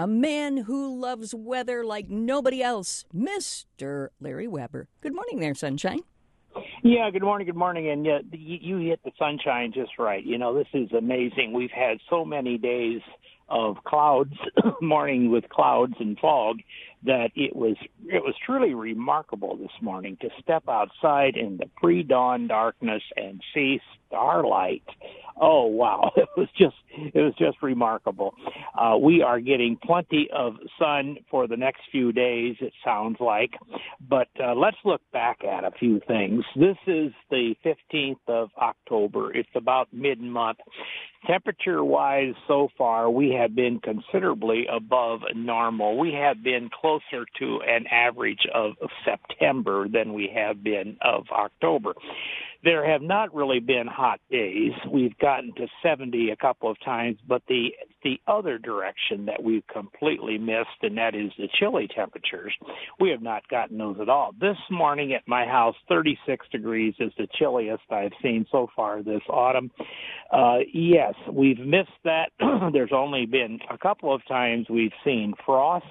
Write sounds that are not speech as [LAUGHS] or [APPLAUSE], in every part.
a man who loves weather like nobody else, Mr. Larry Weber. Good morning there, sunshine. Yeah, good morning, good morning. And uh, yeah, you hit the sunshine just right. You know, this is amazing. We've had so many days of clouds, [COUGHS] morning with clouds and fog, that it was it was truly remarkable this morning to step outside in the pre-dawn darkness and see starlight. Oh wow, [LAUGHS] it was just it was just remarkable. Uh, we are getting plenty of sun for the next few days. It sounds like, but uh, let's look back at a few things. This is the 15th of October. It's about mid-month. Temperature wise, so far, we have been considerably above normal. We have been closer to an average of September than we have been of October. There have not really been hot days. We've gotten to 70 a couple of times, but the the other direction that we've completely missed, and that is the chilly temperatures. We have not gotten those at all. This morning at my house, 36 degrees is the chilliest I've seen so far this autumn. Uh, yes, we've missed that. [CLEARS THROAT] There's only been a couple of times we've seen frost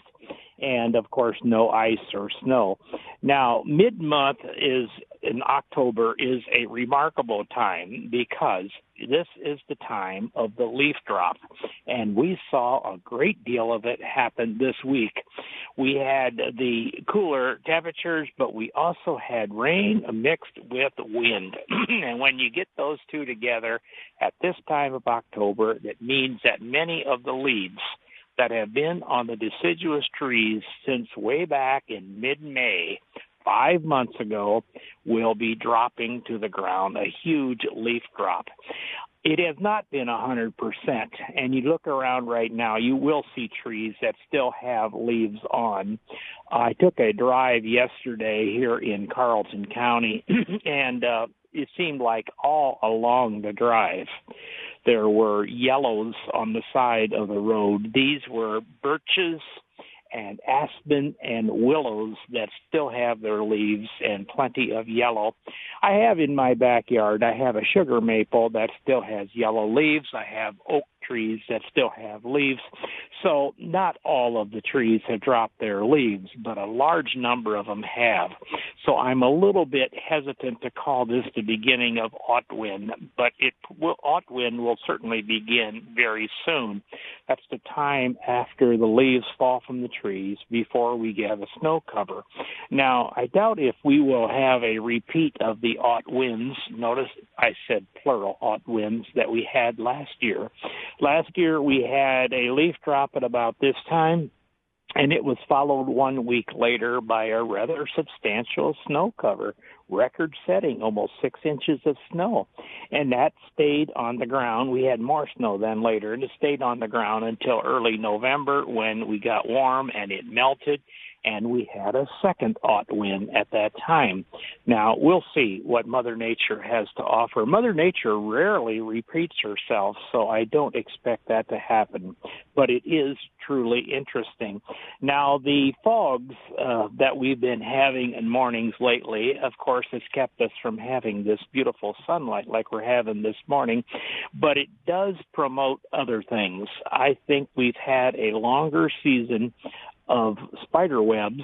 and of course no ice or snow. Now, mid month is in October is a remarkable time because this is the time of the leaf drop and we saw a great deal of it happen this week. We had the cooler temperatures, but we also had rain mixed with wind. [CLEARS THROAT] and when you get those two together at this time of October, that means that many of the leaves that have been on the deciduous trees since way back in mid May, five months ago, will be dropping to the ground, a huge leaf drop. It has not been a 100%, and you look around right now, you will see trees that still have leaves on. I took a drive yesterday here in Carlton County, [CLEARS THROAT] and uh, it seemed like all along the drive there were yellows on the side of the road. These were birches and aspen and willows that still have their leaves and plenty of yellow. I have in my backyard, I have a sugar maple that still has yellow leaves. I have oak trees that still have leaves. So not all of the trees have dropped their leaves, but a large number of them have. So I'm a little bit hesitant to call this the beginning of Aut-win, but it will, Aut-win will certainly begin very soon. That's the time after the leaves fall from the trees before we get a snow cover. Now, I doubt if we will have a repeat of the Aut-wins. Notice I said plural Aut-wins that we had last year. Last year we had a leaf drop at about this time, and it was followed one week later by a rather substantial snow cover, record setting, almost six inches of snow. And that stayed on the ground. We had more snow then later, and it stayed on the ground until early November when we got warm and it melted and we had a second Aut-win at that time. Now, we'll see what Mother Nature has to offer. Mother Nature rarely repeats herself, so I don't expect that to happen, but it is truly interesting. Now, the fogs uh, that we've been having in mornings lately, of course, has kept us from having this beautiful sunlight like we're having this morning, but it does promote other things. I think we've had a longer season of spider webs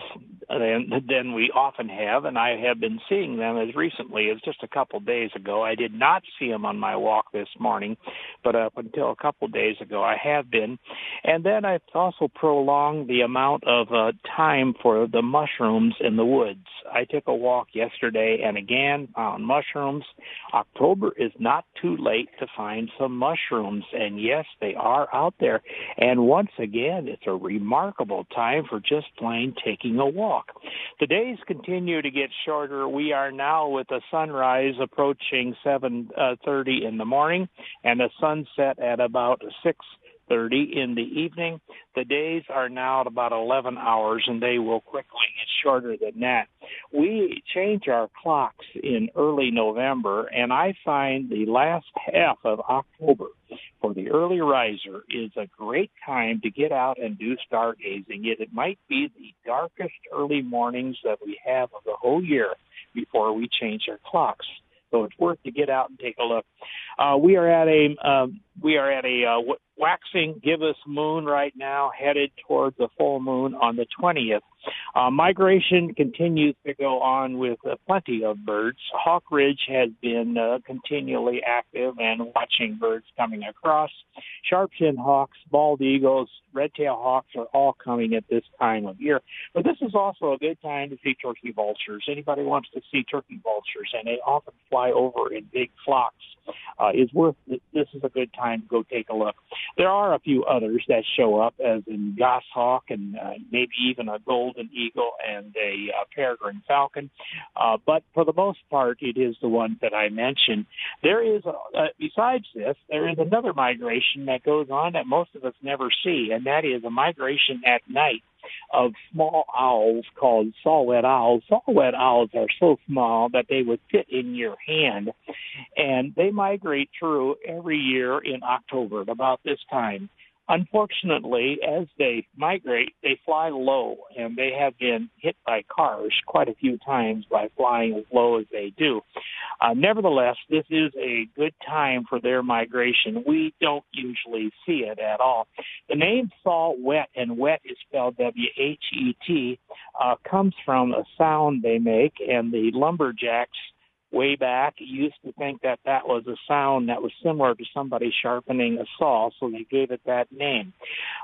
than, than we often have, and I have been seeing them as recently as just a couple days ago. I did not see them on my walk this morning, but up until a couple days ago, I have been. And then I've also prolonged the amount of uh, time for the mushrooms in the woods. I took a walk yesterday and again found mushrooms. October is not too late to find some mushrooms, and yes, they are out there. And once again, it's a remarkable time time for just plain taking a walk. The days continue to get shorter. We are now with the sunrise approaching 7:30 uh, in the morning and the sunset at about 6 30 in the evening. The days are now at about 11 hours and they will quickly get shorter than that. We change our clocks in early November and I find the last half of October for the early riser is a great time to get out and do stargazing. Yet it might be the darkest early mornings that we have of the whole year before we change our clocks. So it's worth to get out and take a look. Uh, we are at a um, we are at a uh, waxing gibbous moon right now, headed towards the full moon on the 20th. Uh, migration continues to go on with uh, plenty of birds. Hawk Ridge has been uh, continually active and watching birds coming across. Sharp-shinned hawks, bald eagles, red-tailed hawks are all coming at this time of year. But this is also a good time to see turkey vultures. Anybody wants to see turkey vultures, and they often fly over in big flocks. Uh, is worth. This is a good time to go take a look. There are a few others that show up, as in goshawk and uh, maybe even a golden eagle and a uh, peregrine falcon. Uh, but for the most part, it is the ones that I mentioned. There is, a, uh, besides this, there is another migration that goes on that most of us never see, and that is a migration at night of small owls called saw-whet owls. Saw-whet owls are so small that they would fit in your hand, and they migrate through every year in October at about this time. Unfortunately, as they migrate, they fly low, and they have been hit by cars quite a few times by flying as low as they do. Uh, nevertheless, this is a good time for their migration. We don't usually see it at all. The name saw-whet, and wet is spelled W-H-E-T, uh, comes from a sound they make, and the lumberjacks way back used to think that that was a sound that was similar to somebody sharpening a saw, so they gave it that name.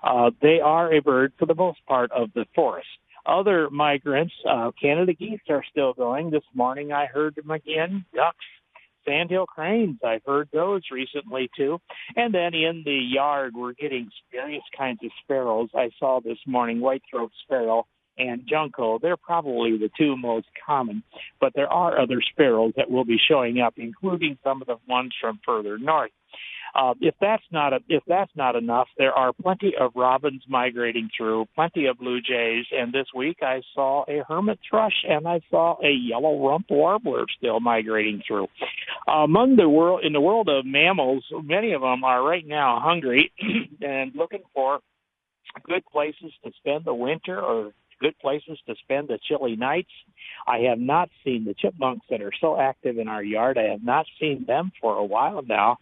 Uh, they are a bird for the most part of the forest. Other migrants, uh, Canada geese are still going. This morning I heard them again. Ducks, sandhill cranes, I've heard those recently too. And then in the yard, we're getting various kinds of sparrows. I saw this morning white-throat sparrow and junco. They're probably the two most common, but there are other sparrows that will be showing up, including some of the ones from further north. Uh, if that's not a, if that's not enough, there are plenty of robins migrating through, plenty of blue jays, and this week I saw a hermit thrush and I saw a yellow rump warbler still migrating through. Uh, among the world in the world of mammals, many of them are right now hungry [CLEARS THROAT] and looking for good places to spend the winter or good places to spend the chilly nights. I have not seen the chipmunks that are so active in our yard. I have not seen them for a while now.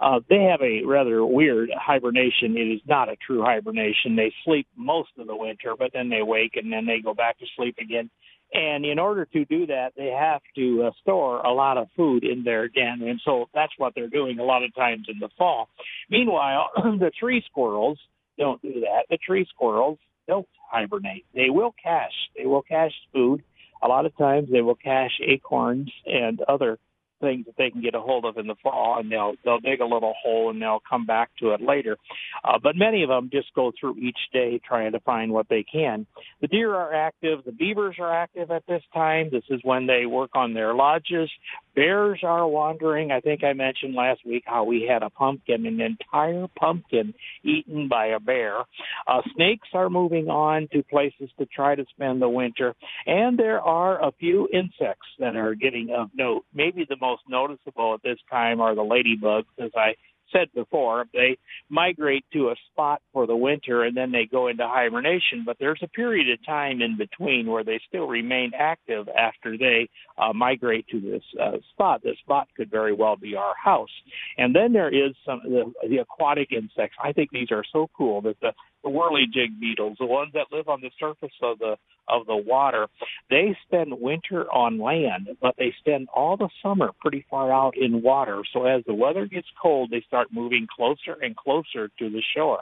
Uh, they have a rather weird hibernation. It is not a true hibernation. They sleep most of the winter, but then they wake and then they go back to sleep again. And in order to do that, they have to uh, store a lot of food in their den. And so that's what they're doing a lot of times in the fall. Meanwhile, [CLEARS THROAT] the tree squirrels don't do that. The tree squirrels don't hibernate. They will cache. They will cache food. A lot of times they will cache acorns and other things that they can get a hold of in the fall, and they'll they'll dig a little hole and they'll come back to it later. Uh, but many of them just go through each day trying to find what they can. The deer are active. The beavers are active at this time. This is when they work on their lodges. Bears are wandering. I think I mentioned last week how we had a pumpkin, an entire pumpkin eaten by a bear. Uh, snakes are moving on to places to try to spend the winter, and there are a few insects that are getting of note. Maybe the most noticeable at this time are the ladybugs, as I said before, they migrate to a spot for the winter and then they go into hibernation. But there's a period of time in between where they still remain active after they uh, migrate to this uh, spot. This spot could very well be our house. And then there is some the, the aquatic insects. I think these are so cool that the the whirligig beetles, the ones that live on the surface of the of the water, they spend winter on land, but they spend all the summer pretty far out in water. So as the weather gets cold, they start moving closer and closer to the shore.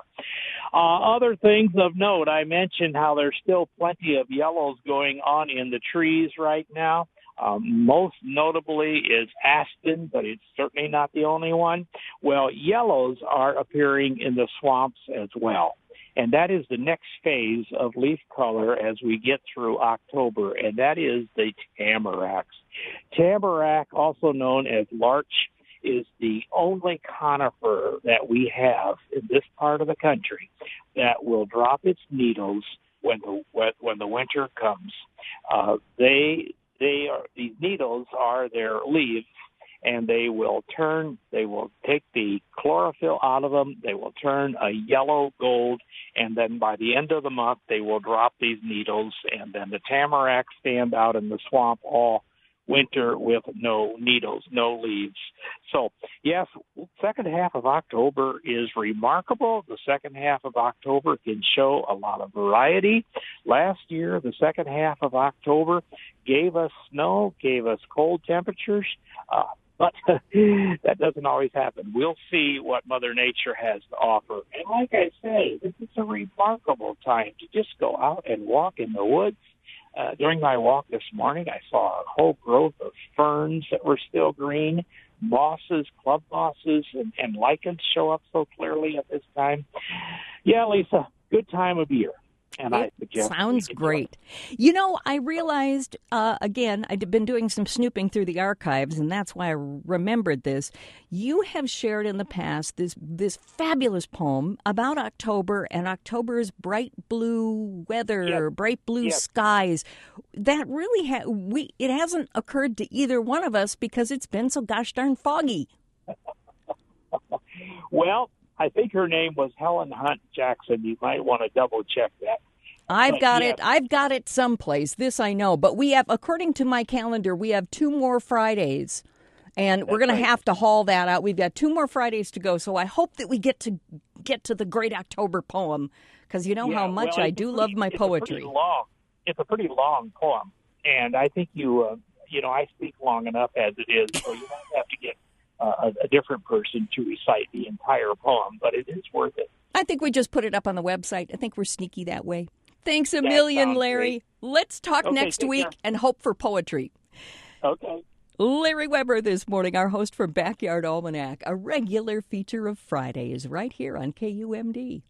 Uh, other things of note, I mentioned how there's still plenty of yellows going on in the trees right now. Um, most notably is aspen, but it's certainly not the only one. Well, yellows are appearing in the swamps as well. And that is the next phase of leaf color as we get through October, and that is the tamaracks. Tamarack, also known as larch, is the only conifer that we have in this part of the country that will drop its needles when the when the winter comes. Uh, they they are these needles are their leaves and they will turn, they will take the chlorophyll out of them, they will turn a yellow gold, and then by the end of the month, they will drop these needles, and then the tamaracks stand out in the swamp all winter with no needles, no leaves. So, yes, second half of October is remarkable. The second half of October can show a lot of variety. Last year, the second half of October gave us snow, gave us cold temperatures. Uh, but [LAUGHS] that doesn't always happen. We'll see what Mother Nature has to offer. And like I say, this is a remarkable time to just go out and walk in the woods. Uh, during my walk this morning, I saw a whole growth of ferns that were still green, mosses, club mosses, and, and lichens show up so clearly at this time. Yeah, Lisa, good time of year. And it I sounds great. You know, I realized uh, again, I'd been doing some snooping through the archives, and that's why I remembered this. You have shared in the past this this fabulous poem about October and October's bright blue weather, yep. bright blue yep. skies. That really ha- we it hasn't occurred to either one of us because it's been so gosh darn foggy. [LAUGHS] well, I think her name was Helen Hunt Jackson. You might want to double check that. I've got it. I've got it someplace. This I know. But we have, according to my calendar, we have two more Fridays. And we're going right. to have to haul that out. We've got two more Fridays to go. So I hope that we get to get to the great October poem because you know yeah, how much well, I do pretty, love my it's poetry. A long, it's a pretty long poem. And I think you, uh, you know, I speak long enough as it is. So you might have to get a, a different person to recite the entire poem, but it is worth it. I think we just put it up on the website. I think we're sneaky that way. Thanks a million, Larry. Great. Let's talk okay, next week care. and hope for poetry. Okay. Larry Weber this morning, our host for Backyard Almanac, a regular feature of Fridays right here on KUMD.